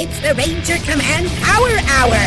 It's the Ranger Command Power Hour.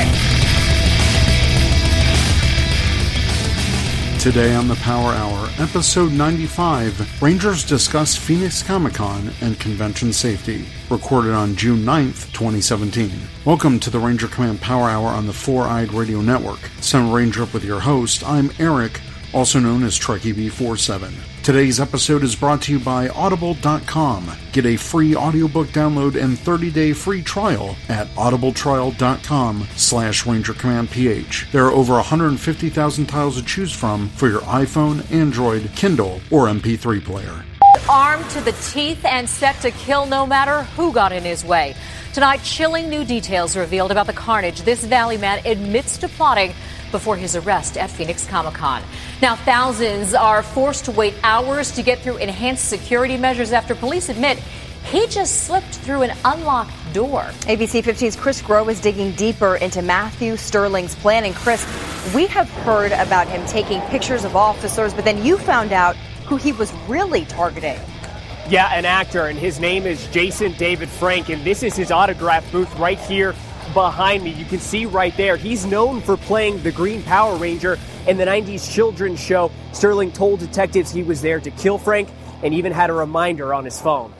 Today on the Power Hour, episode 95, Rangers discuss Phoenix Comic Con and convention safety. Recorded on June 9th, 2017. Welcome to the Ranger Command Power Hour on the Four Eyed Radio Network. Send Ranger up with your host. I'm Eric, also known as Trekkie B47. Today's episode is brought to you by Audible.com. Get a free audiobook download and 30-day free trial at audibletrial.com slash rangercommandph. There are over 150,000 titles to choose from for your iPhone, Android, Kindle, or MP3 player. Armed to the teeth and set to kill no matter who got in his way. Tonight, chilling new details revealed about the carnage this Valley man admits to plotting before his arrest at Phoenix Comic Con. Now, thousands are forced to wait hours to get through enhanced security measures after police admit he just slipped through an unlocked door. ABC 15's Chris Grow is digging deeper into Matthew Sterling's plan. And Chris, we have heard about him taking pictures of officers, but then you found out who he was really targeting. Yeah, an actor, and his name is Jason David Frank, and this is his autograph booth right here behind me. You can see right there, he's known for playing the Green Power Ranger in the 90s children's show. Sterling told detectives he was there to kill Frank and even had a reminder on his phone.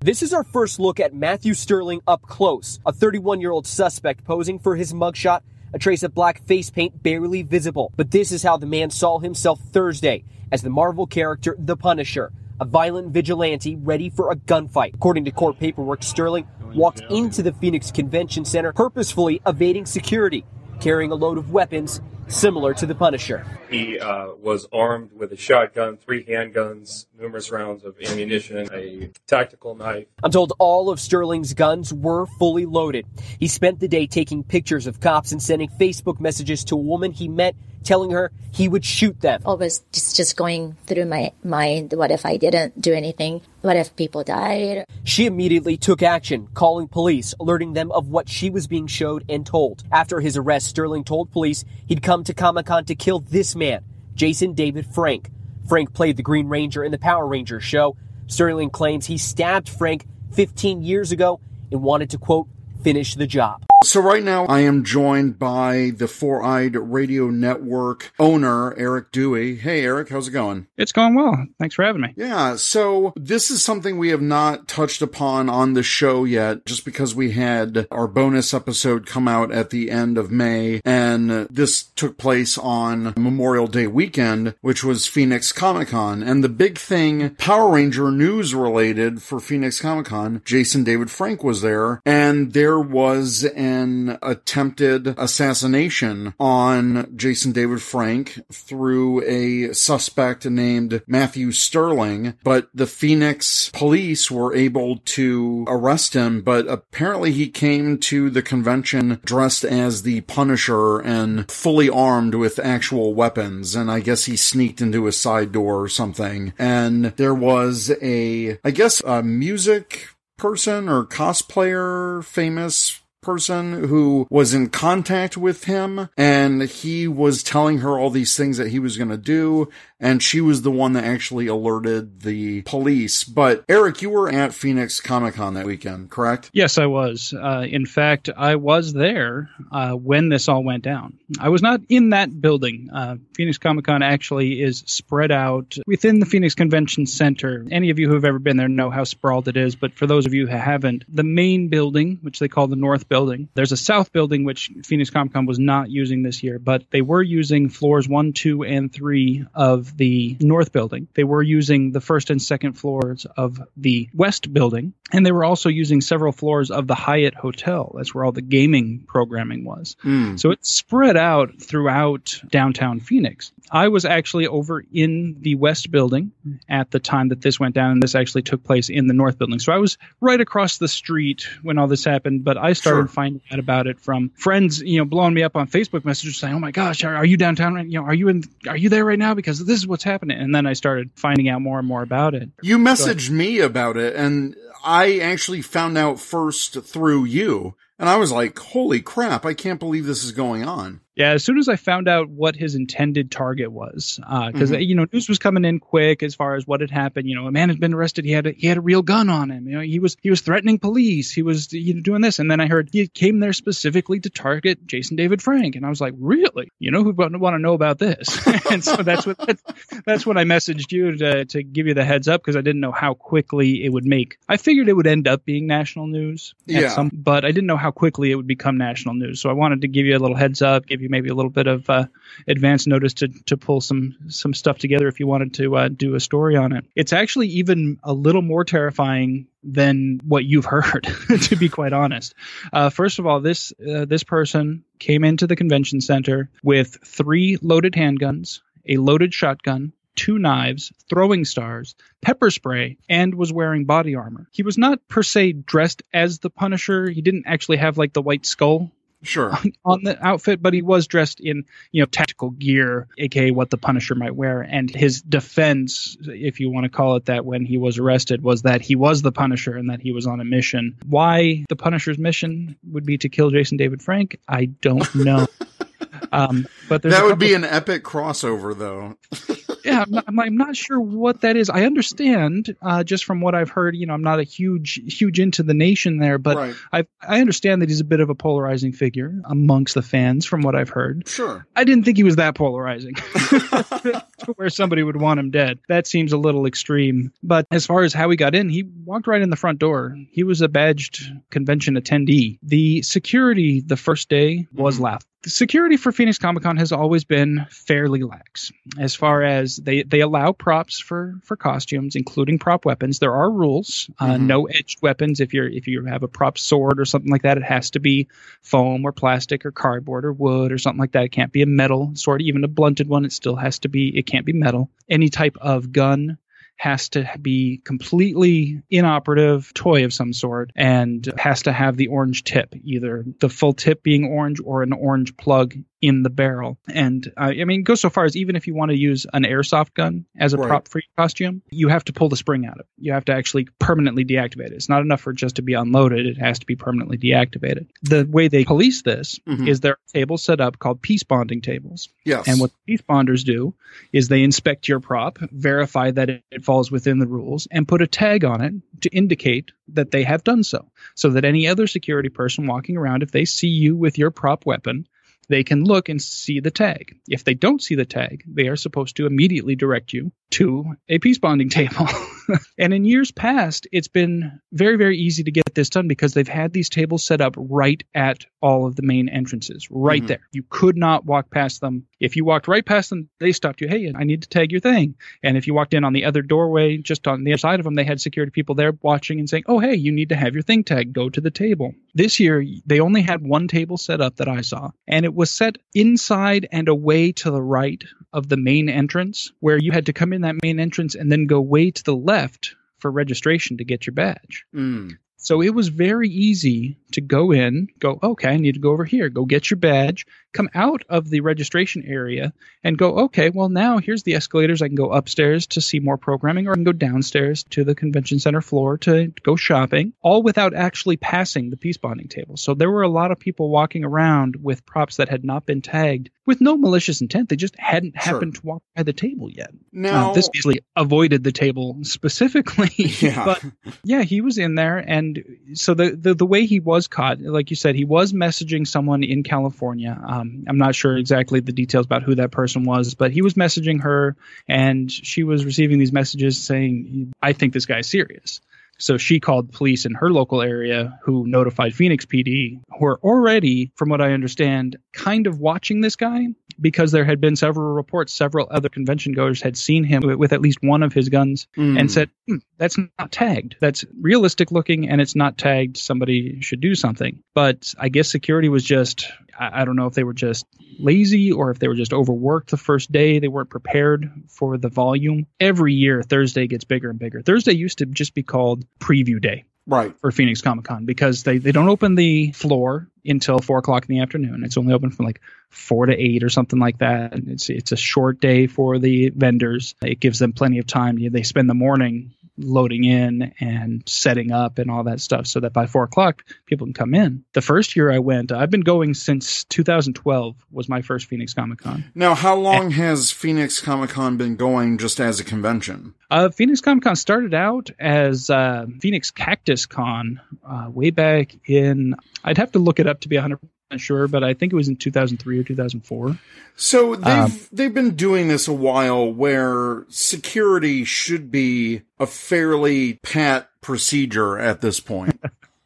This is our first look at Matthew Sterling up close, a 31 year old suspect posing for his mugshot, a trace of black face paint barely visible. But this is how the man saw himself Thursday as the Marvel character The Punisher, a violent vigilante ready for a gunfight. According to court paperwork, Sterling walked into the Phoenix Convention Center purposefully evading security, carrying a load of weapons similar to the Punisher. He uh, was armed with a shotgun, three handguns, numerous rounds of ammunition, a tactical knife. I'm told all of Sterling's guns were fully loaded. He spent the day taking pictures of cops and sending Facebook messages to a woman he met telling her he would shoot them. Always just, just going through my mind, what if I didn't do anything? What if people died? She immediately took action, calling police, alerting them of what she was being showed and told. After his arrest, Sterling told police he'd come to Comic Con to kill this man, Jason David Frank. Frank played the Green Ranger in the Power Rangers show. Sterling claims he stabbed Frank 15 years ago and wanted to, quote, finish the job. So right now I am joined by the Four Eyed Radio Network owner, Eric Dewey. Hey Eric, how's it going? It's going well. Thanks for having me. Yeah, so this is something we have not touched upon on the show yet, just because we had our bonus episode come out at the end of May, and this took place on Memorial Day weekend, which was Phoenix Comic Con. And the big thing, Power Ranger news related for Phoenix Comic Con, Jason David Frank was there, and there was an an attempted assassination on Jason David Frank through a suspect named Matthew Sterling, but the Phoenix police were able to arrest him, but apparently he came to the convention dressed as the Punisher and fully armed with actual weapons, and I guess he sneaked into a side door or something. And there was a, I guess, a music person or cosplayer famous person who was in contact with him and he was telling her all these things that he was going to do and she was the one that actually alerted the police. But Eric, you were at Phoenix Comic Con that weekend, correct? Yes, I was. Uh, in fact, I was there uh, when this all went down. I was not in that building. Uh, Phoenix Comic Con actually is spread out within the Phoenix Convention Center. Any of you who have ever been there know how sprawled it is, but for those of you who haven't, the main building, which they call the North Building, there's a South Building, which Phoenix Comic Con was not using this year, but they were using floors one, two, and three of the north building. They were using the first and second floors of the west building, and they were also using several floors of the Hyatt Hotel. That's where all the gaming programming was. Mm. So it spread out throughout downtown Phoenix. I was actually over in the west building at the time that this went down, and this actually took place in the north building. So I was right across the street when all this happened, but I started sure. finding out about it from friends, you know, blowing me up on Facebook messages saying, "Oh my gosh, are, are you downtown? Right? You know, are you in? Are you there right now? Because this is what's happening." And then I started finding out more and more about it. You messaged me about it, and I actually found out first through you. And I was like, holy crap, I can't believe this is going on. Yeah, as soon as I found out what his intended target was, because Mhm. you know news was coming in quick as far as what had happened. You know, a man had been arrested. He had a, he had a real gun on him. You know, he was he was threatening police. He was you know doing this, and then I heard he came there specifically to target Jason David Frank, and I was like, really? You know, who would want to know about this? and so that's what that's, that's when I messaged you to to give you the heads up because I didn't know how quickly it would make. I figured it would end up being national news, Yeah. some, but I didn't know how quickly it would become national news. So I wanted to give you a little heads up, give you maybe a little bit of uh, advance notice to to pull some some stuff together if you wanted to uh, do a story on it. It's actually even a little more terrifying than what you've heard, to be quite honest. Uh, first of all, this uh, this person came into the convention center with three loaded handguns, a loaded shotgun. Two knives, throwing stars, pepper spray, and was wearing body armor. He was not per se dressed as the Punisher. He didn't actually have like the white skull Sure. on the outfit, but he was dressed in, you know, tactical gear, aka what the Punisher might wear. And his defense, if you want to call it that, when he was arrested, was that he was the Punisher and that he was on a mission. Why the Punisher's mission would be to kill Jason David Frank, I don't know. um, but That would be an epic crossover, though. yeah, I'm not, I'm, not sure what that is. I understand, uh, just from what I've heard. You know, I'm not a huge, huge into the nation there, but Right. I I understand that he's a bit of a polarizing figure amongst the fans, from what I've heard. Sure. I didn't think he was that polarizing to where somebody would want him dead. That seems a little extreme. But as far as how he got in, he walked right in the front door. He was a badged convention attendee. The security the first day was laughable. The security for Phoenix Comic Con has always been fairly lax as far as they, they allow props for, for costumes, including prop weapons. There are rules. Uh, Mhm. No edged weapons. If you're if you have a prop sword or something like that, it has to be foam or plastic or cardboard or wood or something like that. It can't be a metal sword, even a blunted one. It still has to be. It can't be metal. Any type of gun has to be completely inoperative toy of some sort and has to have the orange tip, either the full tip being orange or an orange plug in the barrel. And uh, I mean, go so far as even if you want to use an airsoft gun as a Right. prop for your costume, you have to pull the spring out of it. You have to actually permanently deactivate it. It's not enough for it just to be unloaded. It has to be permanently deactivated. The way they police this Mhm. is there are tables set up called peace bonding tables. Yes. And what peace bonders do is they inspect your prop, verify that it falls within the rules, and put a tag on it to indicate that they have done so. So that any other security person walking around, if they see you with your prop weapon, they can look and see the tag. If they don't see the tag, they are supposed to immediately direct you to a peace bonding table. and in years past, it's been very, very easy to get this done because they've had these tables set up right at all of the main entrances, right Mhm. there. You could not walk past them. If you walked right past them, they stopped you. Hey, I need to tag your thing. And if you walked in on the other doorway, just on the other side of them, they had security people there watching and saying, Oh, hey, you need to have your thing tagged. Go to the table. This year, they only had one table set up that I saw, and it was set inside and away to the right of the main entrance, where you had to come in that main entrance and then go way to the left for registration to get your badge. Mm. So it was very easy to go in, go, okay, I need to go over here, go get your badge, come out of the registration area and go, okay, well, now here's the escalators. I can go upstairs to see more programming, or I can go downstairs to the convention center floor to go shopping, all without actually passing the peace bonding table. So there were a lot of people walking around with props that had not been tagged with no malicious intent. They just hadn't Sure. happened to walk by the table yet. Now, Uh, this easily avoided the table specifically, Yeah. but yeah, he was in there, and so the, the the way he was caught, like you said, he was messaging someone in California. Um, I'm not sure exactly the details about who that person was, but he was messaging her, and she was receiving these messages saying, "I think this guy's serious." So she called police in her local area, who notified Phoenix PD, who are already, from what I understand, kind of watching this guy because there had been several reports. Several other convention goers had seen him with, with at least one of his guns Mm. and said, hmm, "That's not tagged. That's realistic looking, and it's not tagged. Somebody should do something." But I guess security was just. I I don't know if they were just lazy or if they were just overworked the first day. They weren't prepared for the volume. Every year, Thursday gets bigger and bigger. Thursday used to just be called preview day right. for Phoenix Comic Con because they, they don't open the floor until four o'clock in the afternoon. It's only open from like four to eight or something like that. And it's it's a short day for the vendors. It gives them plenty of time. They spend the morning loading in and setting up and all that stuff so that by four o'clock people can come in. The first year I went, I've been going since 2012 was my first Phoenix Comic Con. Now, how long has Phoenix Comic Con been going just as a convention? Uh, Phoenix Comic Con started out as uh, Phoenix Cactus Con uh, way back in, I'd have to look it up to be 100% sure, but I think it was in 2003 or 2004. So they've um, they've been doing this a while, where security should be a fairly pat procedure at this point.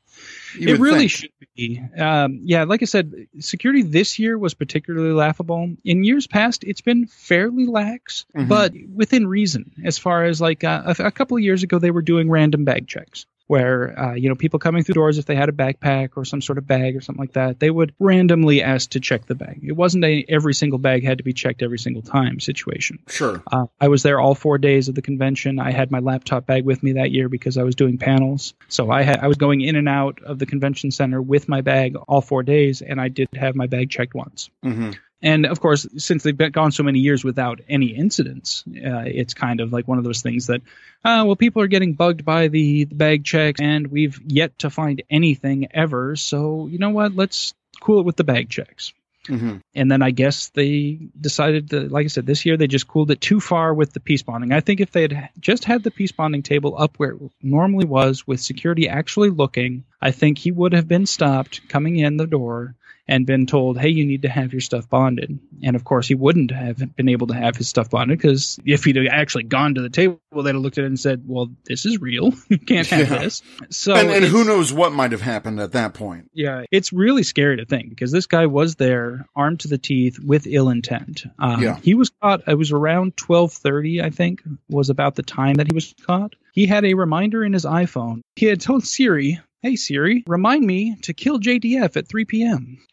it really think. should be. Um, yeah, like I said, security this year was particularly laughable. In years past, it's been fairly lax, mm-hmm. but within reason. As far as like uh, a, a couple of years ago, they were doing random bag checks where uh, you know people coming through doors if they had a backpack or some sort of bag or something like that they would randomly ask to check the bag. It wasn't a every single bag had to be checked every single time situation. Sure. Uh, i was there all four days of the convention. I had my laptop bag with me that year because i was doing panels. So i had i was going in and out of the convention center with my bag all four days and i did have my bag checked once. Mm-hmm. And of course, since they've been gone so many years without any incidents, uh, it's kind of like one of those things that, uh, well, people are getting bugged by the, the bag checks, and we've yet to find anything ever. So you know what? Let's cool it with the bag checks. Mm-hmm. And then I guess they decided that, like I said, this year they just cooled it too far with the peace bonding. I think if they had just had the peace bonding table up where it normally was, with security actually looking, I think he would have been stopped coming in the door and been told, hey, you need to have your stuff bonded. And of course, he wouldn't have been able to have his stuff bonded because if he'd actually gone to the table, they'd have looked at it and said, well, this is real. you can't have yeah. this. So, and, and who knows what might have happened at that point. Yeah, it's really scary to think because this guy was there armed to the teeth with ill intent. Um, yeah. He was caught, it was around 1230, I think, was about the time that he was caught. He had a reminder in his iPhone. He had told Siri, Hey Siri, remind me to kill JDF at 3 p.m.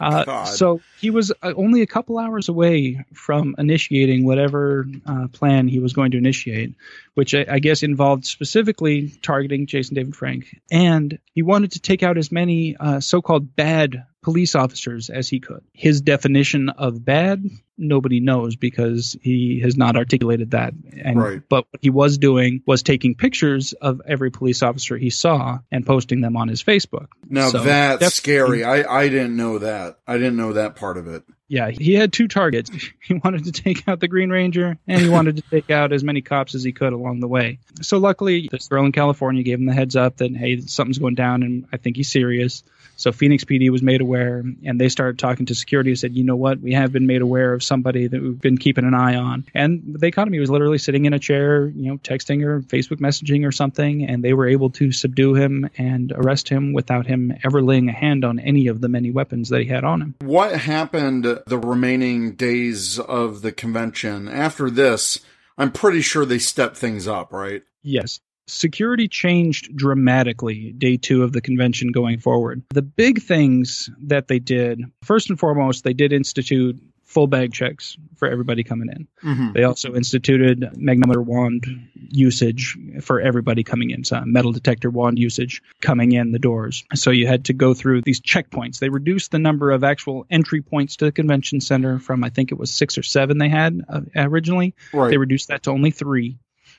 Oh, uh, so he was uh, only a couple hours away from initiating whatever uh, plan he was going to initiate, which I, I, guess involved specifically targeting Jason David Frank. And he wanted to take out as many uh, so called bad police officers as he could. His definition of bad, nobody knows because he has not articulated that. And, right. But what he was doing was taking pictures of every police officer he saw and posting them on his Facebook. Now so that's scary. I, I didn't know that. I didn't know that part of it. Yeah, he had two targets. He wanted to take out the Green Ranger and he wanted to take out as many cops as he could along the way. So luckily, this girl in California gave him the heads up that, hey, something's going down and I think he's serious. So Phoenix PD was made aware, and they started talking to security and said, you know what, we have been made aware of somebody that we've been keeping an eye on. And the economy was literally sitting in a chair, you know, texting or Facebook messaging or something, and they were able to subdue him and arrest him without him ever laying a hand on any of the many weapons that he had on him. What happened the remaining days of the convention after this? I'm pretty sure they stepped things up, right? Yes security changed dramatically day two of the convention going forward. The big things that they did, first and foremost, they did institute full bag checks for everybody coming in. Mm-hmm. They also instituted magnetometer wand usage for everybody coming in, so metal detector wand usage coming in the doors. So you had to go through these checkpoints. They reduced the number of actual entry points to the convention center from I think it was six or seven they had uh, originally. Right. They reduced that to only three.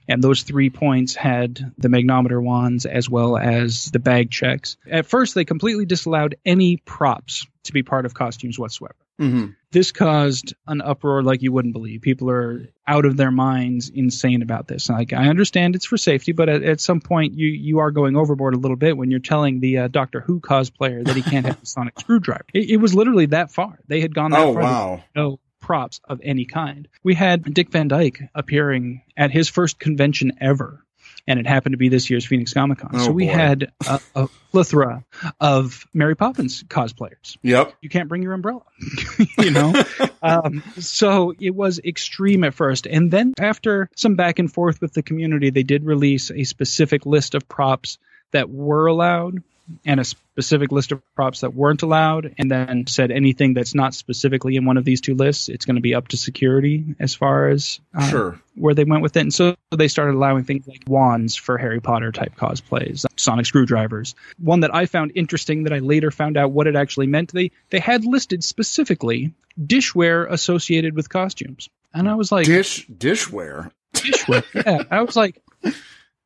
And those three points had the magnometer wands as well as the bag checks. At first, they completely disallowed any props to be part of costumes whatsoever. Mm-hmm. This caused an uproar like you wouldn't believe. People are out of their minds, insane about this. Like I understand it's for safety, but at, at some point you you are going overboard a little bit when you're telling the uh, Doctor Who cosplayer that he can't have the sonic screwdriver. It, it, was literally that far. They had gone that oh, far. Wow. No props of any kind. We had Dick Van Dyke appearing at his first convention ever and it happened to be this year's Phoenix Comic Con. Oh, so we boy. had a, a, plethora of Mary Poppins cosplayers. Yep. You can't bring your umbrella, you know? um, so it was extreme at first. And then after some back and forth with the community, they did release a specific list of props that were allowed and a specific list of props that weren't allowed, and then said anything that's not specifically in one of these two lists, it's going to be up to security as far as uh, sure. where they went with it. And so they started allowing things like wands for Harry Potter type cosplays, sonic screwdrivers. One that I found interesting that I later found out what it actually meant. They they had listed specifically dishware associated with costumes, and I was like, dish dishware. Dishware. yeah, I was like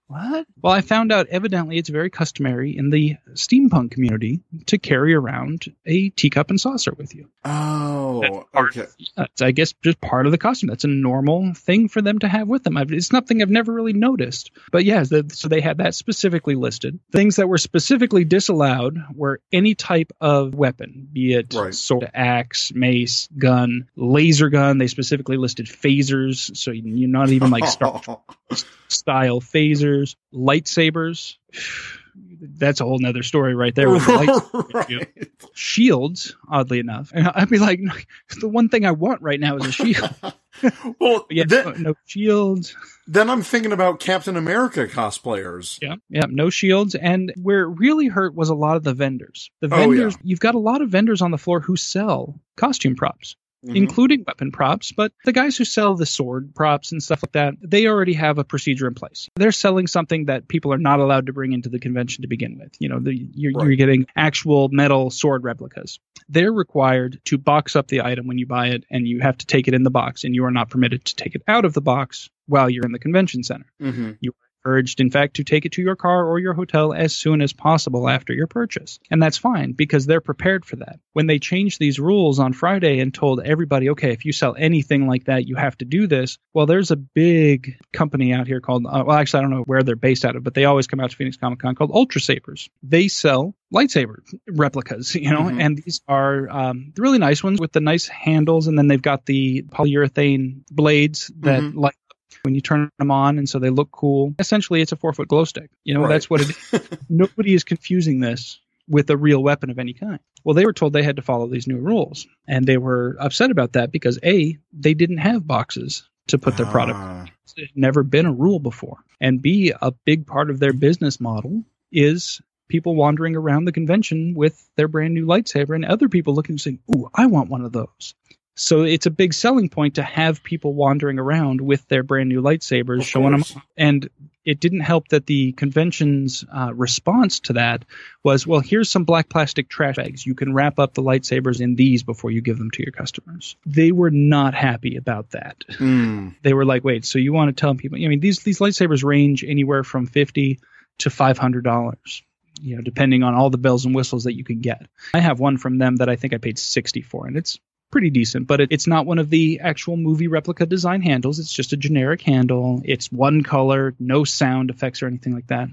What? Well, I found out evidently it's very customary in the steampunk community to carry around a teacup and saucer with you. Oh, Oh, okay. That's, I guess, just part of the costume. That's a normal thing for them to have with them. I've, it's nothing I've never really noticed. But yeah, the, so they had that specifically listed. Things that were specifically disallowed were any type of weapon, be it Right. sword, axe, mace, gun, laser gun. They specifically listed phasers, so you're not even like Star style phasers, lightsabers. That's a whole nother story right there. With the right. Shields, oddly enough, and I'd be like, the one thing I want right now is a shield. Well, yeah, then, no, no shields. then I'm thinking about Captain America cosplayers. Yeah, yeah, no shields. And where it really hurt was a lot of the vendors. The Oh, vendors, yeah. you've got a lot of vendors on the floor who sell costume props. Mhm. including weapon props, but the guys who sell the sword props and stuff like that, they already have a procedure in place. They're selling something that people are not allowed to bring into the convention to begin with. You know, the, you're, Right. you're getting actual metal sword replicas. They're required to box up the item when you buy it, and you have to take it in the box, and you are not permitted to take it out of the box while you're in the convention center Mhm. Urged, in fact, to take it to your car or your hotel as soon as possible after your purchase. And that's fine because they're prepared for that. When they changed these rules on Friday and told everybody, okay, if you sell anything like that, you have to do this. Well, there's a big company out here called, uh, well, actually, I don't know where they're based out of, but they always come out to Phoenix Comic Con called Ultra Sabers. They sell lightsaber replicas, you know, Mhm. and these are um, the really nice ones with the nice handles, and then they've got the polyurethane blades that Mhm. light when you turn them on, and so they look cool. Essentially, it's a four foot glow stick. You know, Right. that's what it is. Nobody is confusing this with a real weapon of any kind. Well, they were told they had to follow these new rules, and they were upset about that because A, they didn't have boxes to put their product Ah, it had never been a rule before. And B, a big part of their business model is people wandering around the convention with their brand new lightsaber and other people looking and saying, Ooh, I want one of those. So it's a big selling point to have people wandering around with their brand new lightsabers, Of showing course. them. And it didn't help that the convention's uh, response to that was, well, here's some black plastic trash bags. You can wrap up the lightsabers in these before you give them to your customers. They were not happy about that mm, they were like, wait, so you want to tell people? I mean, these these lightsabers range anywhere from fifty to five hundred dollars. You know, depending on all the bells and whistles that you can get. I have one from them that I think I paid sixty for, and it's pretty decent. But it, it's not one of the actual movie replica design handles. It's just a generic handle. It's one color, no sound effects or anything like that.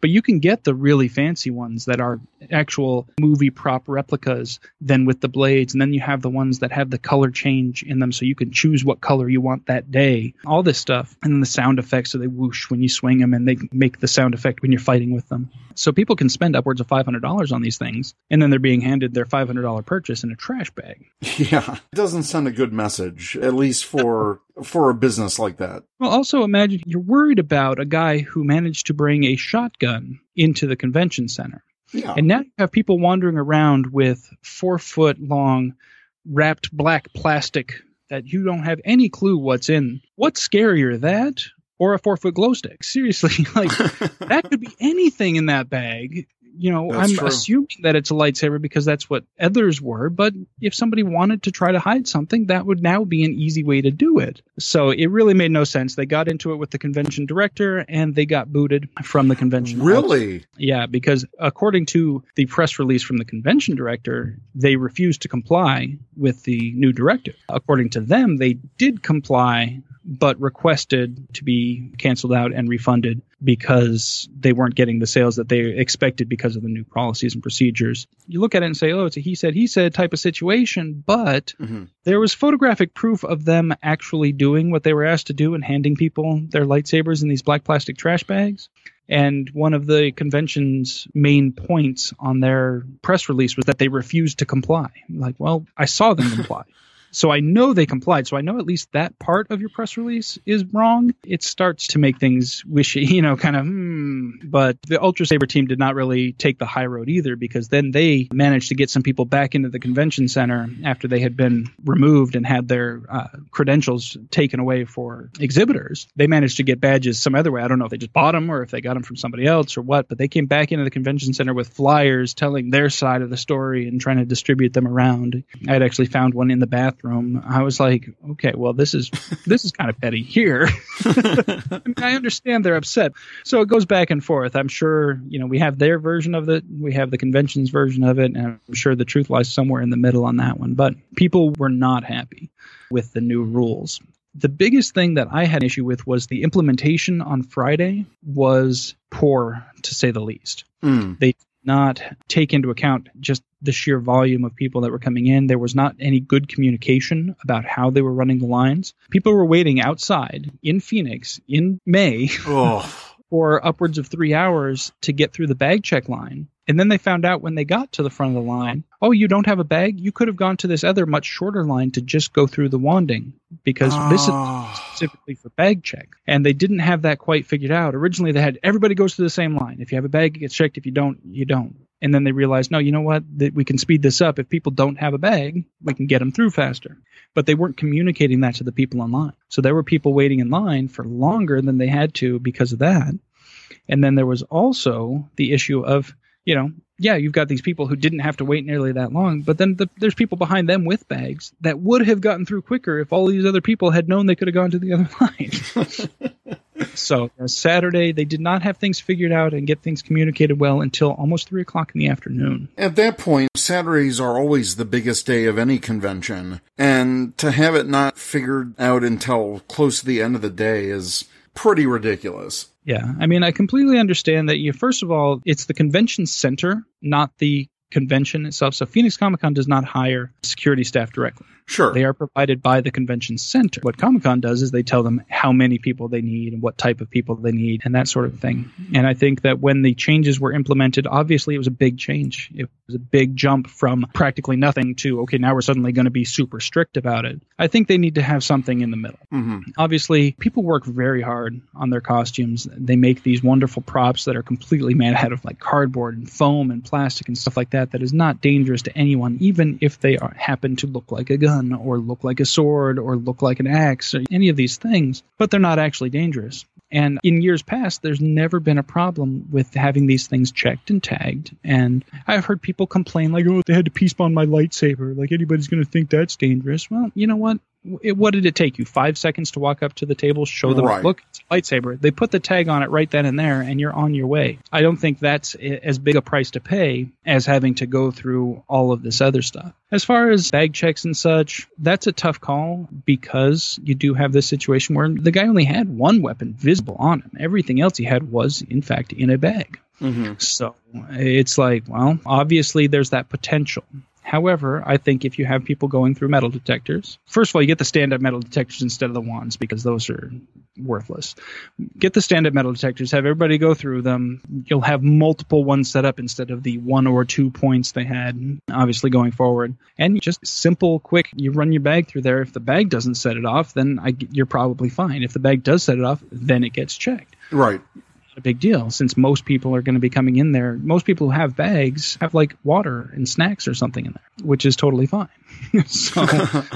But you can get the really fancy ones that are actual movie prop replicas, then with the blades, and then you have the ones that have the color change in them so you can choose what color you want that day. All this stuff. And then the sound effects, so they whoosh when you swing them and they make the sound effect when you're fighting with them. So people can spend upwards of $500 on these things, and then they're being handed their $500 purchase in a trash bag. yeah, it doesn't send a good message, at least for for a business like that. Well, also imagine you're worried about a guy who managed to bring a shotgun into the convention center. Yeah, And now you have people wandering around with four foot long wrapped black plastic that you don't have any clue what's in. What's scarier, that or a four foot glow stick? Seriously, like that could be anything in that bag. You know, That's I'm true. assuming that it's a lightsaber because that's what others were. But if somebody wanted to try to hide something, that would now be an easy way to do it. So it really made no sense. They got into it with the convention director and they got booted from the convention. really. Yeah, because according to the press release from the convention director, they refused to comply with the new directive. According to them, they did comply, but requested to be canceled out and refunded because they weren't getting the sales that they expected because of the new policies and procedures. You look at it and say, oh, it's a he said, he said type of situation, but Mhm. there was photographic proof of them actually doing what they were asked to do and handing people their lightsabers in these black plastic trash bags. And one of the convention's main points on their press release was that they refused to comply. Like, well, I saw them comply. So I know they complied. So I know at least that part of your press release is wrong. It starts to make things wishy, you know, kind of, hmm. But the Ultra Saber team did not really take the high road either because then they managed to get some people back into the convention center after they had been removed and had their uh, credentials taken away for exhibitors. They managed to get badges some other way. I don't know if they just bought them or if they got them from somebody else or what, but they came back into the convention center with flyers telling their side of the story and trying to distribute them around. I had actually found one in the bathroom bathroom. I was like, okay, well, this is this is kind of petty here. I, mean, I understand they're upset, so it goes back and forth. I'm sure you know we have their version of it, we have the convention's version of it, and I'm sure the truth lies somewhere in the middle on that one. But people were not happy with the new rules. The biggest thing that I had an issue with was the implementation on Friday was poor, to say the least. Mm. They not take into account just the sheer volume of people that were coming in. There was not any good communication about how they were running the lines. People were waiting outside in Phoenix in May Oh, for upwards of three hours to get through the bag check line. And then they found out when they got to the front of the line, oh, you don't have a bag? You could have gone to this other much shorter line to just go through the wanding because this is Oh. specifically for bag check. And they didn't have that quite figured out. Originally, they had everybody goes to the same line. If you have a bag, it gets checked. If you don't, you don't. And then they realized, no, you know what? That we can speed this up. If people don't have a bag, we can get them through faster. But they weren't communicating that to the people in line. So there were people waiting in line for longer than they had to because of that. And then there was also the issue of, you know, yeah, you've got these people who didn't have to wait nearly that long, but then the, there's people behind them with bags that would have gotten through quicker if all these other people had known they could have gone to the other line. so uh, Saturday, they did not have things figured out and get things communicated well until almost three o'clock in the afternoon. At that point, Saturdays are always the biggest day of any convention, and to have it not figured out until close to the end of the day is pretty ridiculous. Yeah, I mean, I completely understand that you. First of all, it's the convention center, not the convention itself. So Phoenix Comic Con does not hire security staff directly. Sure. They are provided by the convention center. What Comic Con does is they tell them how many people they need and what type of people they need and that sort of thing. And I think that when the changes were implemented, obviously it was a big change. It was a big jump from practically nothing to, okay, now we're suddenly going to be super strict about it. I think they need to have something in the middle. hmm Obviously, people work very hard on their costumes. They make these wonderful props that are completely made out of like cardboard and foam and plastic and stuff like that that is not dangerous to anyone, even if they are, happen to look like a gun or look like a sword or look like an axe or any of these things, but they're not actually dangerous. And in years past, there's never been a problem with having these things checked and tagged. And I've heard people complain, like, oh, they had to peace bond my lightsaber. Like, anybody's going to think that's dangerous. Well, you know what? It, what did it take you? Five seconds to walk up to the table, show them, Right. look, it's a lightsaber. They put the tag on it right then and there, and you're on your way. I don't think that's as big a price to pay as having to go through all of this other stuff. As far as bag checks and such, that's a tough call because you do have this situation where the guy only had one weapon visible on him. Everything else he had was, in fact, in a bag. hmm So it's like, well, obviously there's that potential. However, I think if you have people going through metal detectors, first of all, you get the stand up metal detectors instead of the wands because those are worthless. Get the stand up metal detectors, have everybody go through them. You'll have multiple ones set up instead of the one or two points they had, obviously, going forward. And just simple, quick, you run your bag through there. If the bag doesn't set it off, then I, you're probably fine. If the bag does set it off, then it gets checked Right. A big deal since most people are going to be coming in there. Most people who have bags have like water and snacks or something in there, which is totally fine. so,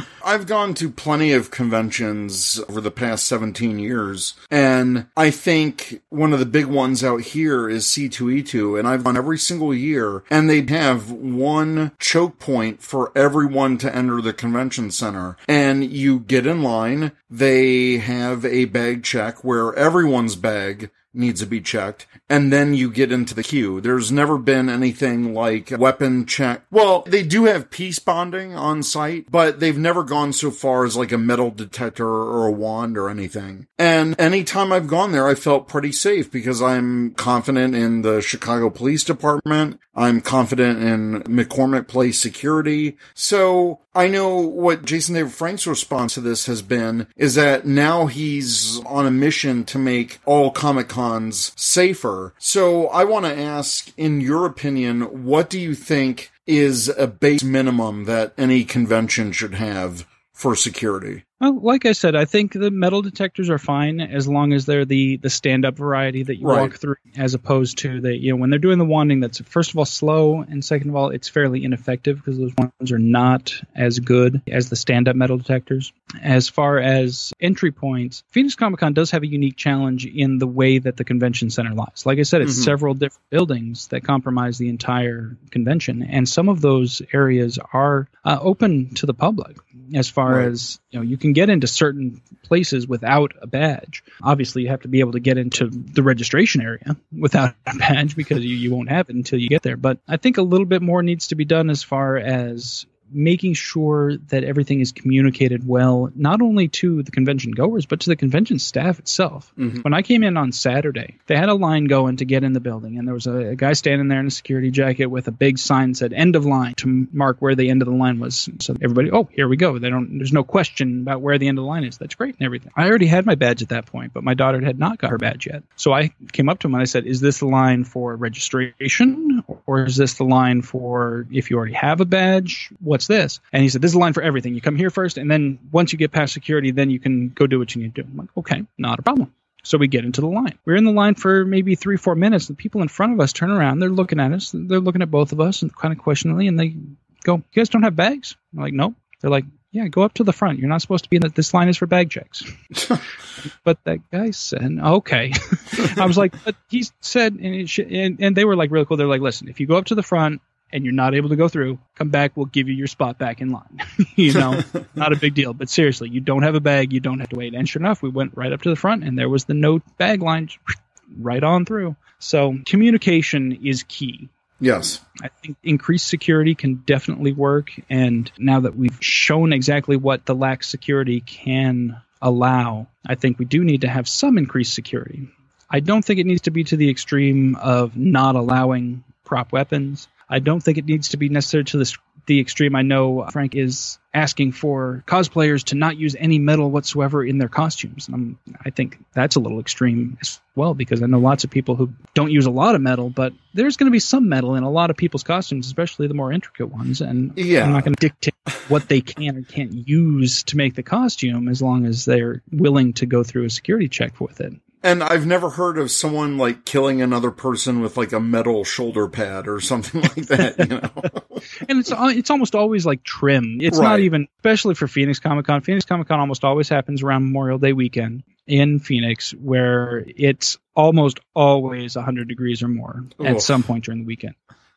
I've gone to plenty of conventions over the past 17 years, and I think one of the big ones out here is C2E2, and I've gone every single year, and they have one choke point for everyone to enter the convention center. And you get in line, they have a bag check where everyone's bag needs to be checked, and then you get into the queue. There's never been anything like weapon check. Well, they do have peace bonding on site, but they've never gone so far as like a metal detector or a wand or anything. And anytime I've gone there, I felt pretty safe because I'm confident in the Chicago Police Department. I'm confident in McCormick Place security. So I know what Jason David Frank's response to this has been is that now he's on a mission to make all Comic Cons safer. So I want to ask, in your opinion, what do you think is a base minimum that any convention should have for security? Well, like I said, I think the metal detectors are fine as long as they're the the stand up variety that you Right. walk through, as opposed to the you know when they're doing the wanding. That's first of all slow, and second of all, it's fairly ineffective because those ones are not as good as the stand up metal detectors. As far as entry points, Phoenix Comic Con does have a unique challenge in the way that the convention center lies. Like I said, it's Mhm. several different buildings that compromise the entire convention, and some of those areas are uh, open to the public. As far Right. as you know, you can get into certain places without a badge. Obviously, you have to be able to get into the registration area without a badge because you, you won't have it until you get there. But I think a little bit more needs to be done as far as making sure that everything is communicated well, not only to the convention goers, but to the convention staff itself. Mhm. When I came in on Saturday, they had a line going to get in the building, and there was a, a guy standing there in a security jacket with a big sign that said "End of line" to mark where the end of the line was. So everybody, oh, here we go. They don't. There's no question about where the end of the line is. That's great and everything. I already had my badge at that point, but my daughter had not got her badge yet. So I came up to him and I said, "Is this the line for registration, or is this the line for if you already have a badge? What's this?" And he said, "This is the line for everything. You come here first, and then once you get past security, then you can go do what you need to do." I'm like, "Okay, not a problem." So we get into the line. We're in the line for maybe three, four minutes. The people in front of us turn around. They're looking at us. They're looking at both of us and kind of questioningly, and they go, "You guys don't have bags?" I'm like, "Nope." They're like, "Yeah, go up to the front. You're not supposed to be in that. This line is for bag checks." but that guy said, "Okay." I was like, "But he said," and, it sh- and and they were like really cool. They're like, "Listen, if you go up to the front." And you're not able to go through, come back. We'll give you your spot back in line. you know, not a big deal. But seriously, you don't have a bag. You don't have to wait. And sure enough, we went right up to the front, and there was the no bag line right on through. So communication is key. Yes. I think increased security can definitely work. And now that we've shown exactly what the lax security can allow, I think we do need to have some increased security. I don't think it needs to be to the extreme of not allowing prop weapons. I don't think it needs to be necessary to the, the extreme. I know Frank is asking for cosplayers to not use any metal whatsoever in their costumes. And I'm, I think that's a little extreme as well because I know lots of people who don't use a lot of metal, but there's going to be some metal in a lot of people's costumes, especially the more intricate ones. And Yeah. I'm not going to dictate what they can or can't use to make the costume as long as they're willing to go through a security check with it. And I've never heard of someone like killing another person with like a metal shoulder pad or something like that, you know. and it's uh, it's almost always like trim. It's not even, especially for Phoenix Comic Con. Phoenix Comic Con almost always happens around Memorial Day weekend in Phoenix, where it's almost always 100 degrees or more at some point during the weekend.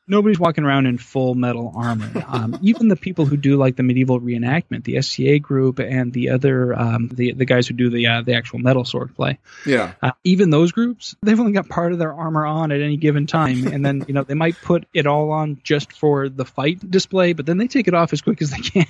Nobody's walking around in full metal armor. Um, even the people who do like the medieval reenactment, the SCA group, and the other um, the the guys who do the uh, the actual metal sword play, Yeah. uh, even those groups, they've only got part of their armor on at any given time, and then you know they might put it all on just for the fight display, but then they take it off as quick as they can.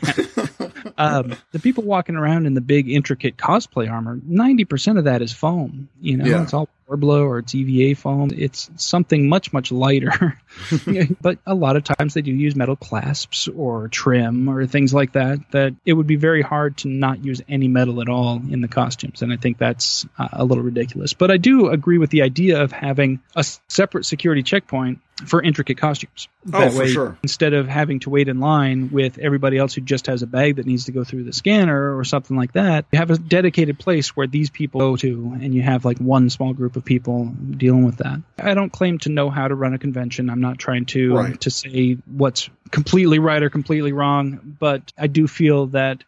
um, the people walking around in the big intricate cosplay armor, ninety percent of that is foam. You know, Yeah. it's all Worbla or EVA foam. It's something much much lighter. but a lot of times they do use metal clasps or trim or things like that. That it would be very hard to not use any metal at all in the costumes, and I think that's uh, a little ridiculous. But I do agree with the idea of having a separate security checkpoint for intricate costumes. Oh, That for way, sure. instead of having to wait in line with everybody else who just has a bag that needs to go through the scanner or something like that, you have a dedicated place where these people go to, and you have like one small group of people dealing with that. I don't claim to know how to run a convention. I'm not trying to Right. to say what's completely right or completely wrong, but I do feel that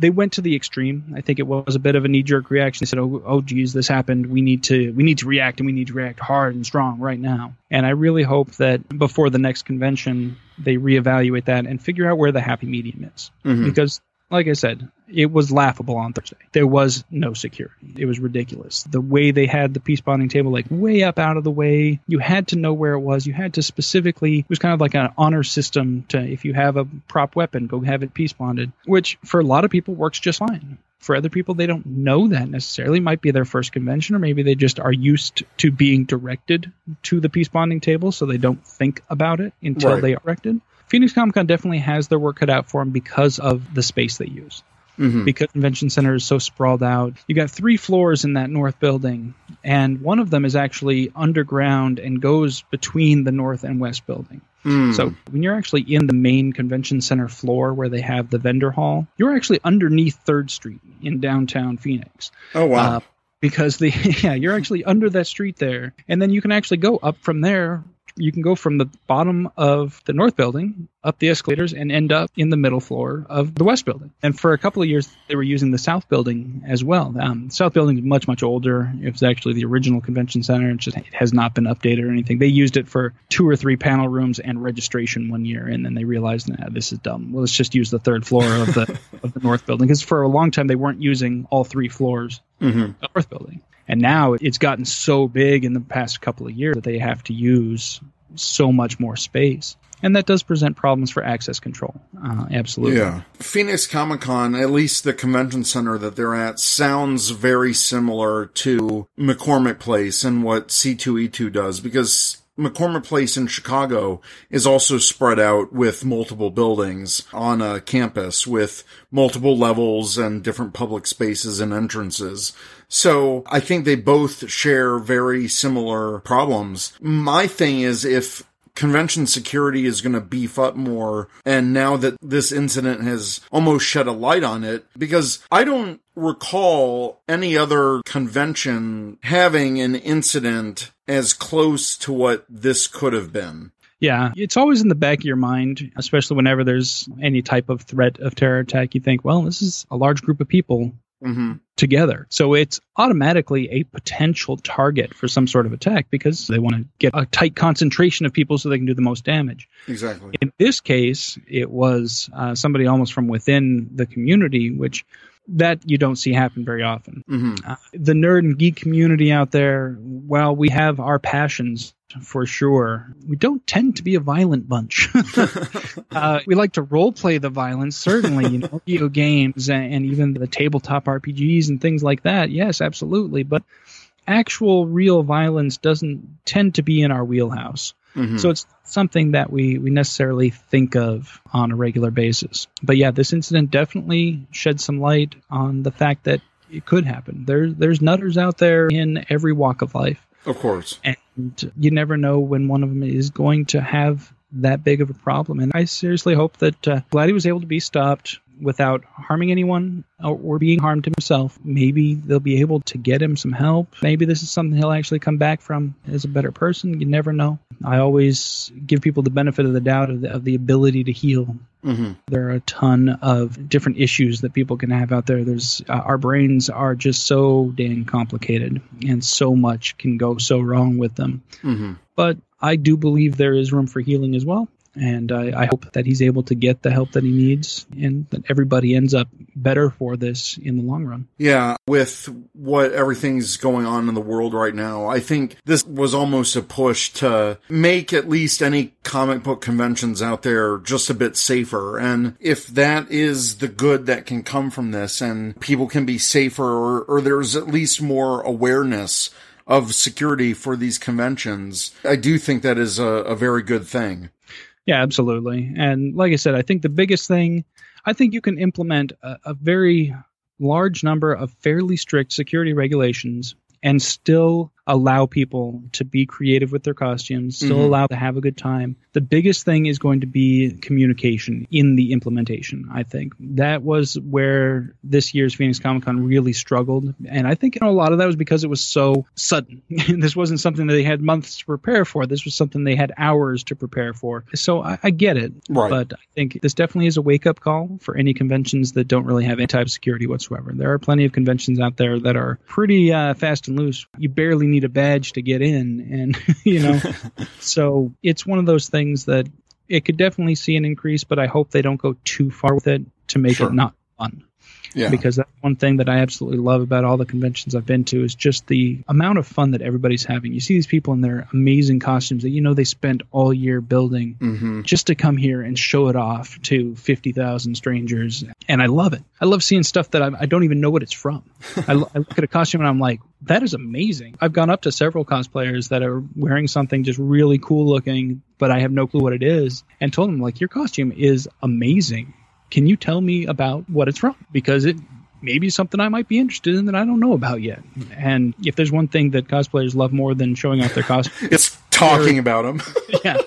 they went to the extreme. I think it was a bit of a knee jerk reaction. They said, "Oh, oh, geez, this happened. We need to, we need to react, and we need to react hard and strong right now." And I really hope that before the next convention, they reevaluate that and figure out where the happy medium is. Mhm. Because, like I said, it was laughable on Thursday. There was no security. It was ridiculous. The way they had the peace bonding table, like way up out of the way, you had to know where it was. You had to specifically, it was kind of like an honor system to, if you have a prop weapon, go have it peace bonded, which for a lot of people works just fine. For other people, they don't know that necessarily. It might be their first convention, or maybe they just are used to being directed to the peace bonding table, so they don't think about it until Right. they are directed. Phoenix Comic Con definitely has their work cut out for them because of the space they use. because convention center is so sprawled out. You got three floors in that north building, and one of them is actually underground and goes between the north and west building. So when you're actually in the main convention center floor where they have the vendor hall, you're actually underneath Third Street in downtown Phoenix. Oh wow. Uh, because the yeah, you're actually under that street there, and then you can actually go up from there. You can go from the bottom of the north building up the escalators and end up in the middle floor of the west building. And for a couple of years, they were using the south building as well. Um, the south building is much much older. It was actually the original convention center. It just it has not been updated or anything. They used it for two or three panel rooms and registration one year, and then they realized, nah, this is dumb. Well, let's just use the third floor of the of the north building because for a long time they weren't using all three floors of the north building. And now it's gotten so big in the past couple of years that they have to use so much more space. And that does present problems for access control. Uh, absolutely. Yeah. Phoenix Comic Con, at least the convention center that they're at, sounds very similar to McCormick Place and what C2E2 does because McCormick Place in Chicago is also spread out with multiple buildings on a campus with multiple levels and different public spaces and entrances. So I think they both share very similar problems. My thing is if convention security is going to beef up more. And now that this incident has almost shed a light on it, because I don't recall any other convention having an incident as close to what this could have been. Yeah, it's always in the back of your mind, especially whenever there's any type of threat of terror attack. You think, well, this is a large group of people Mm-hmm. together. So it's automatically a potential target for some sort of attack because they want to get a tight concentration of people so they can do the most damage. Exactly. In this case, it was uh, somebody almost from within the community, which that you don't see happen very often. Mm-hmm. Uh, the nerd and geek community out there, while we have our passions for sure, we don't tend to be a violent bunch. uh, we like to role play the violence, certainly, you know, video games and, and even the tabletop RPGs and things like that. Yes, absolutely. But actual real violence doesn't tend to be in our wheelhouse. Mhm. So it's something that we, we necessarily think of on a regular basis. But yeah, this incident definitely shed some light on the fact that it could happen. There, there's nutters out there in every walk of life. Of course. And you never know when one of them is going to have that big of a problem. And I seriously hope that uh, Vladdy was able to be stopped without harming anyone or, being harmed himself. Maybe they'll be able to get him some help. Maybe this is something he'll actually come back from as a better person. You never know. I always give people the benefit of the doubt of the, of the ability to heal. Mm-hmm. There are a ton of different issues that people can have out there. There's uh, our brains are just so dang complicated, and so much can go so wrong with them. Mm-hmm. But I do believe there is room for healing as well. And I, I hope that he's able to get the help that he needs and that everybody ends up better for this in the long run. Yeah, with what everything's going on in the world right now, I think this was almost a push to make at least any comic book conventions out there just a bit safer. And if that is the good that can come from this and people can be safer or, or there's at least more awareness of security for these conventions, I do think that is a, a very good thing. Yeah, absolutely. And like I said, I think the biggest thing, I think you can implement a, a very large number of fairly strict security regulations and still allow people to be creative with their costumes, still Mhm. allow to have a good time. The biggest thing is going to be communication in the implementation, I think. That was where this year's Phoenix Comic Con really struggled. And I think you know, a lot of that was because it was so sudden. this wasn't something that they had months to prepare for. This was something they had hours to prepare for. So I, I get it. Right. But I think this definitely is a wake up call for any conventions that don't really have any type of security whatsoever. There are plenty of conventions out there that are pretty uh, fast and loose. You barely need a badge to get in, and you know, so it's one of those things that it could definitely see an increase, but I hope they don't go too far with it to make Sure. it not fun Yeah. because that's one thing that I absolutely love about all the conventions I've been to is just the amount of fun that everybody's having. You see these people in their amazing costumes that you know they spent all year building mm-hmm. just to come here and show it off to 50,000 strangers. And I love it. I love seeing stuff that I, I don't even know what it's from. I, lo- I look at a costume and I'm like, that is amazing. I've gone up to several cosplayers that are wearing something just really cool looking, but I have no clue what it is, and told them, like, your costume is amazing. Can you tell me about what it's from? Because it maybe something I might be interested in that I don't know about yet. And if there's one thing that cosplayers love more than showing off their costume, it's talking about them. yeah,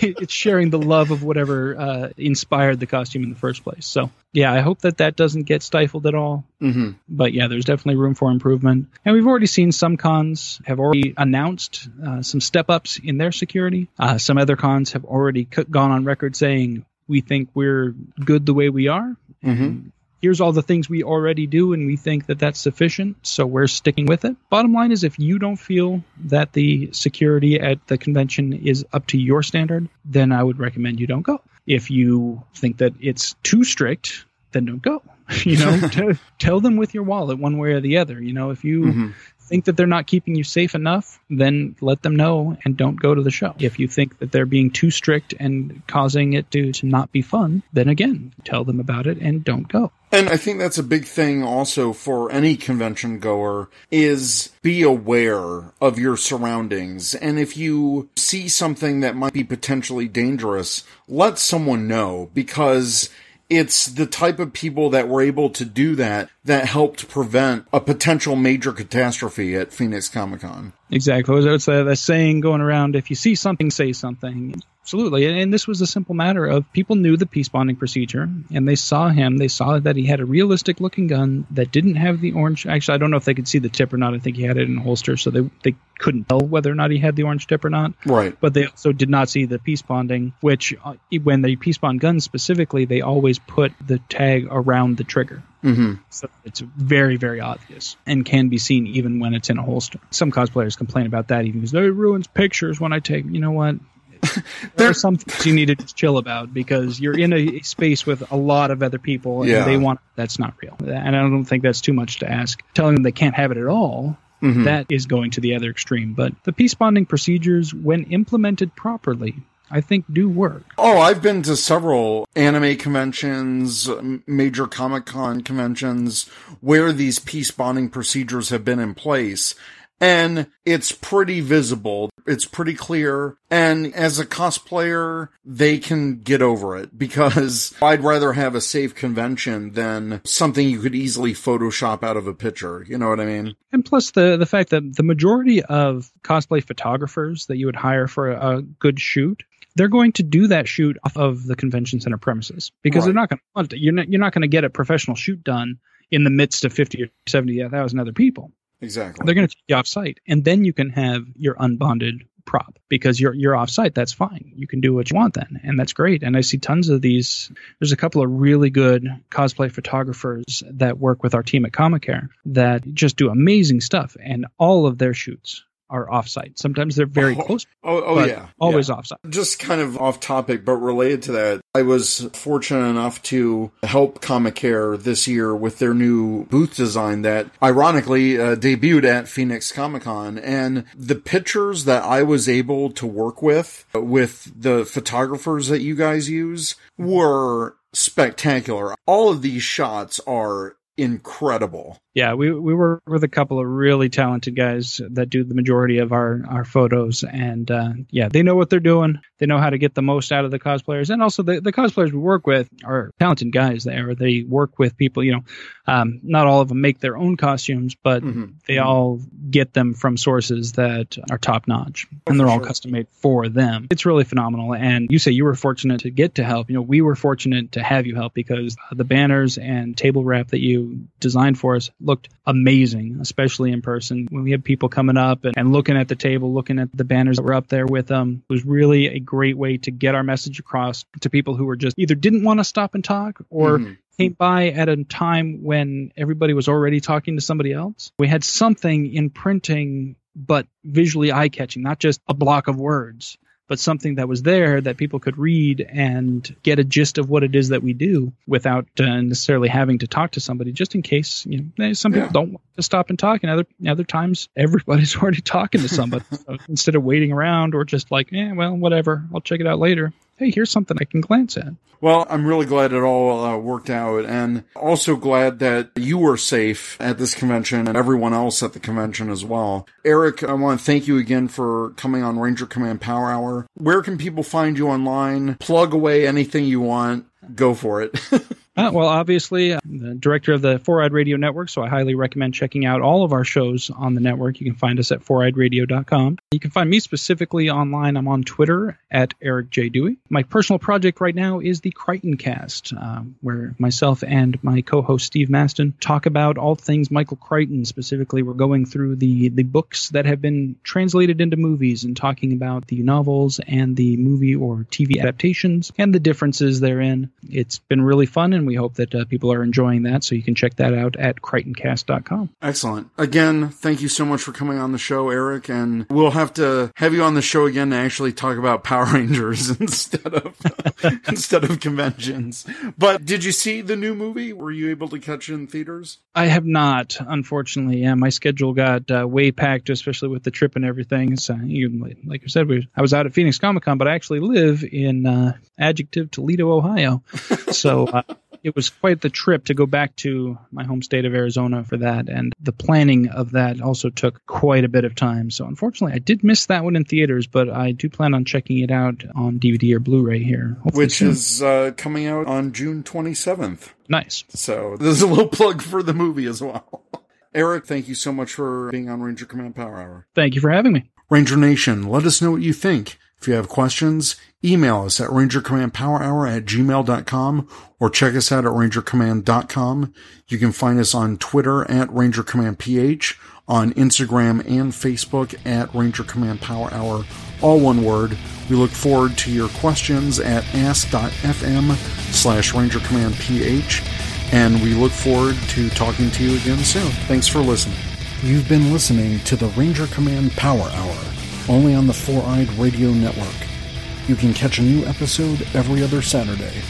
it's sharing the love of whatever uh, inspired the costume in the first place. So yeah, I hope that that doesn't get stifled at all. Mm-hmm. But yeah, there's definitely room for improvement. And we've already seen some cons have already announced uh, some step ups in their security. Uh, some other cons have already gone on record saying we think we're good the way we are. Mm-hmm. Here's all the things we already do and we think that that's sufficient so we're sticking with it. Bottom line is if you don't feel that the security at the convention is up to your standard then i would recommend you don't go. If you think that it's too strict then don't go. You know t- tell them with your wallet one way or the other. You know if you mm-hmm think that they're not keeping you safe enough, then let them know and don't go to the show. If you think that they're being too strict and causing it to, to not be fun, then again, tell them about it and don't go. And I think that's a big thing also for any convention goer is be aware of your surroundings. And if you see something that might be potentially dangerous, let someone know because it's the type of people that were able to do that that helped prevent a potential major catastrophe at Phoenix Comic Con. Exactly. It's that, a saying going around if you see something, say something. Absolutely. And, this was a simple matter of people knew the peace bonding procedure and they saw him. They saw that he had a realistic looking gun that didn't have the orange. Actually, I don't know if they could see the tip or not. I think he had it in a holster, so they, they couldn't tell whether or not he had the orange tip or not. Right. But they also did not see the peace bonding, which uh, when they peace bond guns specifically, they always put the tag around the trigger. Mm-hmm. So it's very, very obvious and can be seen even when it's in a holster. Some cosplayers complain about that even because it ruins pictures when I take. You know what? there are some things you need to just chill about because you're in a space with a lot of other people and Yeah. they want that's not real. And I don't think that's too much to ask. Telling them they can't have it at all, Mhm. that is going to the other extreme. But the peace bonding procedures, when implemented properly, I think do work. Oh, I've been to several anime conventions, major Comic Con conventions where these peace bonding procedures have been in place. And it's pretty visible. It's pretty clear. And as a cosplayer, they can get over it because I'd rather have a safe convention than something you could easily Photoshop out of a picture. You know what I mean? And plus the the fact that the majority of cosplay photographers that you would hire for a, a good shoot, they're going to do that shoot off of the convention center premises because they're not going to want it. You're not you're not going to get a professional shoot done in the midst of fifty or seventy thousand other people. Exactly. They're going to take you off site, and then you can have your unbonded prop because you're you're off site. That's fine. You can do what you want then, and that's great. And I see tons of these. There's a couple of really good cosplay photographers that work with our team at Comicare that just do amazing stuff, and all of their shoots are off site. Sometimes they're very Oh, close, Oh, oh yeah. always yeah. off site. Just kind of off topic, but related to that, I was fortunate enough to help Comicare this year with their new booth design that ironically uh, debuted at Phoenix Comic Con. And the pictures that I was able to work with, with the photographers that you guys use, were spectacular. All of these shots are incredible. Yeah, we we work with a couple of really talented guys that do the majority of our our photos, and uh, yeah, they know what they're doing. They know how to get the most out of the cosplayers, and also the the cosplayers we work with are talented guys. There, they work with people. You know, um, not all of them make their own costumes, but Mhm. they all get them from sources that are top notch, and they're all sure. custom made for them. It's really phenomenal. And you say you were fortunate to get to help. You know, we were fortunate to have you help because the banners and table wrap that you designed for us looked amazing, especially in person. When we had people coming up and, and looking at the table, looking at the banners that were up there with them, it was really a great way to get our message across to people who were just either didn't want to stop and talk or Mhm. came by at a time when everybody was already talking to somebody else. We had something in printing, but visually eye catching, not just a block of words, but something that was there that people could read and get a gist of what it is that we do without uh, necessarily having to talk to somebody, just in case, you know, some people Yeah. don't want to stop and talk, and other, other times everybody's already talking to somebody. so instead of waiting around or just like, eh, well, whatever, I'll check it out later. Hey, here's something I can glance at. Well, I'm really glad it all uh, worked out and also glad that you were safe at this convention and everyone else at the convention as well. Eric, I want to thank you again for coming on Ranger Command Power Hour. Where can people find you online? Plug away anything you want. Go for it. Uh, well, obviously, I'm the director of the Four Eyed Radio Network, so I highly recommend checking out all of our shows on the network. You can find us at foureyedradio.com. You can find me specifically online. I'm on Twitter at Eric J. Dewey. My personal project right now is the Crichton Cast, uh, where myself and my co-host Steve Maston talk about all things Michael Crichton. Specifically, we're going through the the books that have been translated into movies and talking about the novels and the movie or TV adaptations and the differences therein. It's been really fun and we hope that uh, people are enjoying that. So you can check that out at crichtoncast.com. Excellent. Again, thank you so much for coming on the show, Eric. And we'll have to have you on the show again to actually talk about Power Rangers instead of instead of conventions. But did you see the new movie? Were you able to catch it in theaters? I have not, unfortunately. Yeah, my schedule got uh, way packed, especially with the trip and everything. So, you, like I said, we, I was out at Phoenix Comic Con, but I actually live in uh, Adjective Toledo, Ohio. So uh, it was quite the trip to go back to my home state of Arizona for that. And the planning of that also took quite a bit of time. So unfortunately, I did miss that one in theaters, but I do plan on checking it out on DVD or Blu ray here. Which soon. is uh, coming out on June 27th. Nice. So there's a little plug for the movie as well. Eric, thank you so much for being on Ranger Command Power Hour. Thank you for having me. Ranger Nation, let us know what you think. If you have questions, email us at rangercommandpowerhour at gmail.com or check us out at rangercommand.com. You can find us on Twitter at rangercommandph, on Instagram and Facebook at Ranger Command Power Hour, all one word. We look forward to your questions at ask.fm slash rangercommandph, and we look forward to talking to you again soon. Thanks for listening. You've been listening to the Ranger Command Power Hour only on the Four Eyed Radio Network. You can catch a new episode every other Saturday.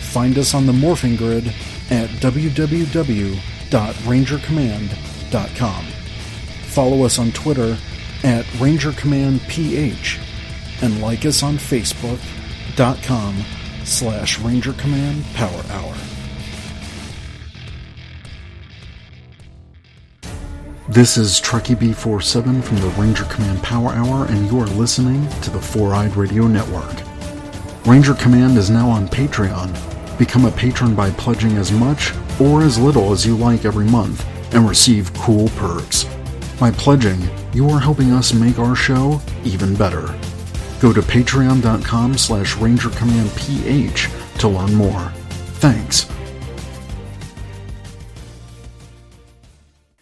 Find us on the Morphing Grid at www.rangercommand.com. Follow us on Twitter at RangerCommandPH and like us on Facebook.com slash RangerCommand This is Truckee B47 from the Ranger Command Power Hour, and you are listening to the Four Eyed Radio Network. Ranger Command is now on Patreon. Become a patron by pledging as much or as little as you like every month and receive cool perks. By pledging, you are helping us make our show even better. Go to patreon.com slash rangercommandph to learn more. Thanks.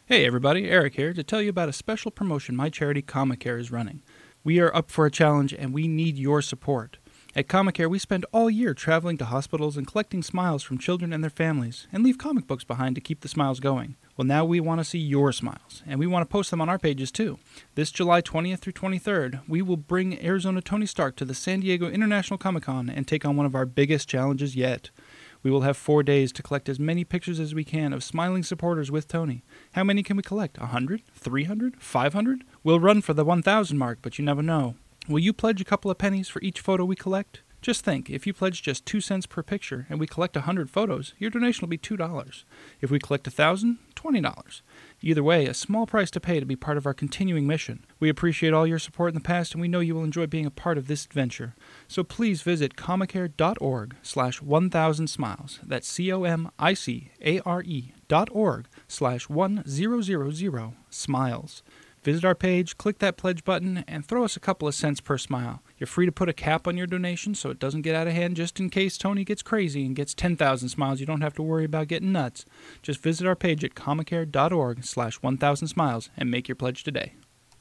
Hey everybody, Eric here to tell you about a special promotion my charity Comicare is running. We are up for a challenge and we need your support. At Comicare, we spend all year traveling to hospitals and collecting smiles from children and their families and leave comic books behind to keep the smiles going. Well, now we want to see your smiles, and we want to post them on our pages too. This July 20th through 23rd, we will bring Arizona Tony Stark to the San Diego International Comic Con and take on one of our biggest challenges yet. We will have four days to collect as many pictures as we can of smiling supporters with Tony. How many can we collect? A hundred? Three hundred? Five hundred? We'll run for the 1,000 mark, but you never know. Will you pledge a couple of pennies for each photo we collect? Just think, if you pledge just 2 cents per picture and we collect a 100 photos, your donation will be $2. If we collect a 1,000, $20. Either way, a small price to pay to be part of our continuing mission. We appreciate all your support in the past and we know you will enjoy being a part of this adventure. So please visit comicare.org slash 1000 smiles. That's C-O-M-I-C-A-R-E dot org slash 1000 smiles. Visit our page, click that pledge button, and throw us a couple of cents per smile. You're free to put a cap on your donation so it doesn't get out of hand just in case Tony gets crazy and gets 10,000 smiles. You don't have to worry about getting nuts. Just visit our page at comicare.org slash 1000 smiles and make your pledge today.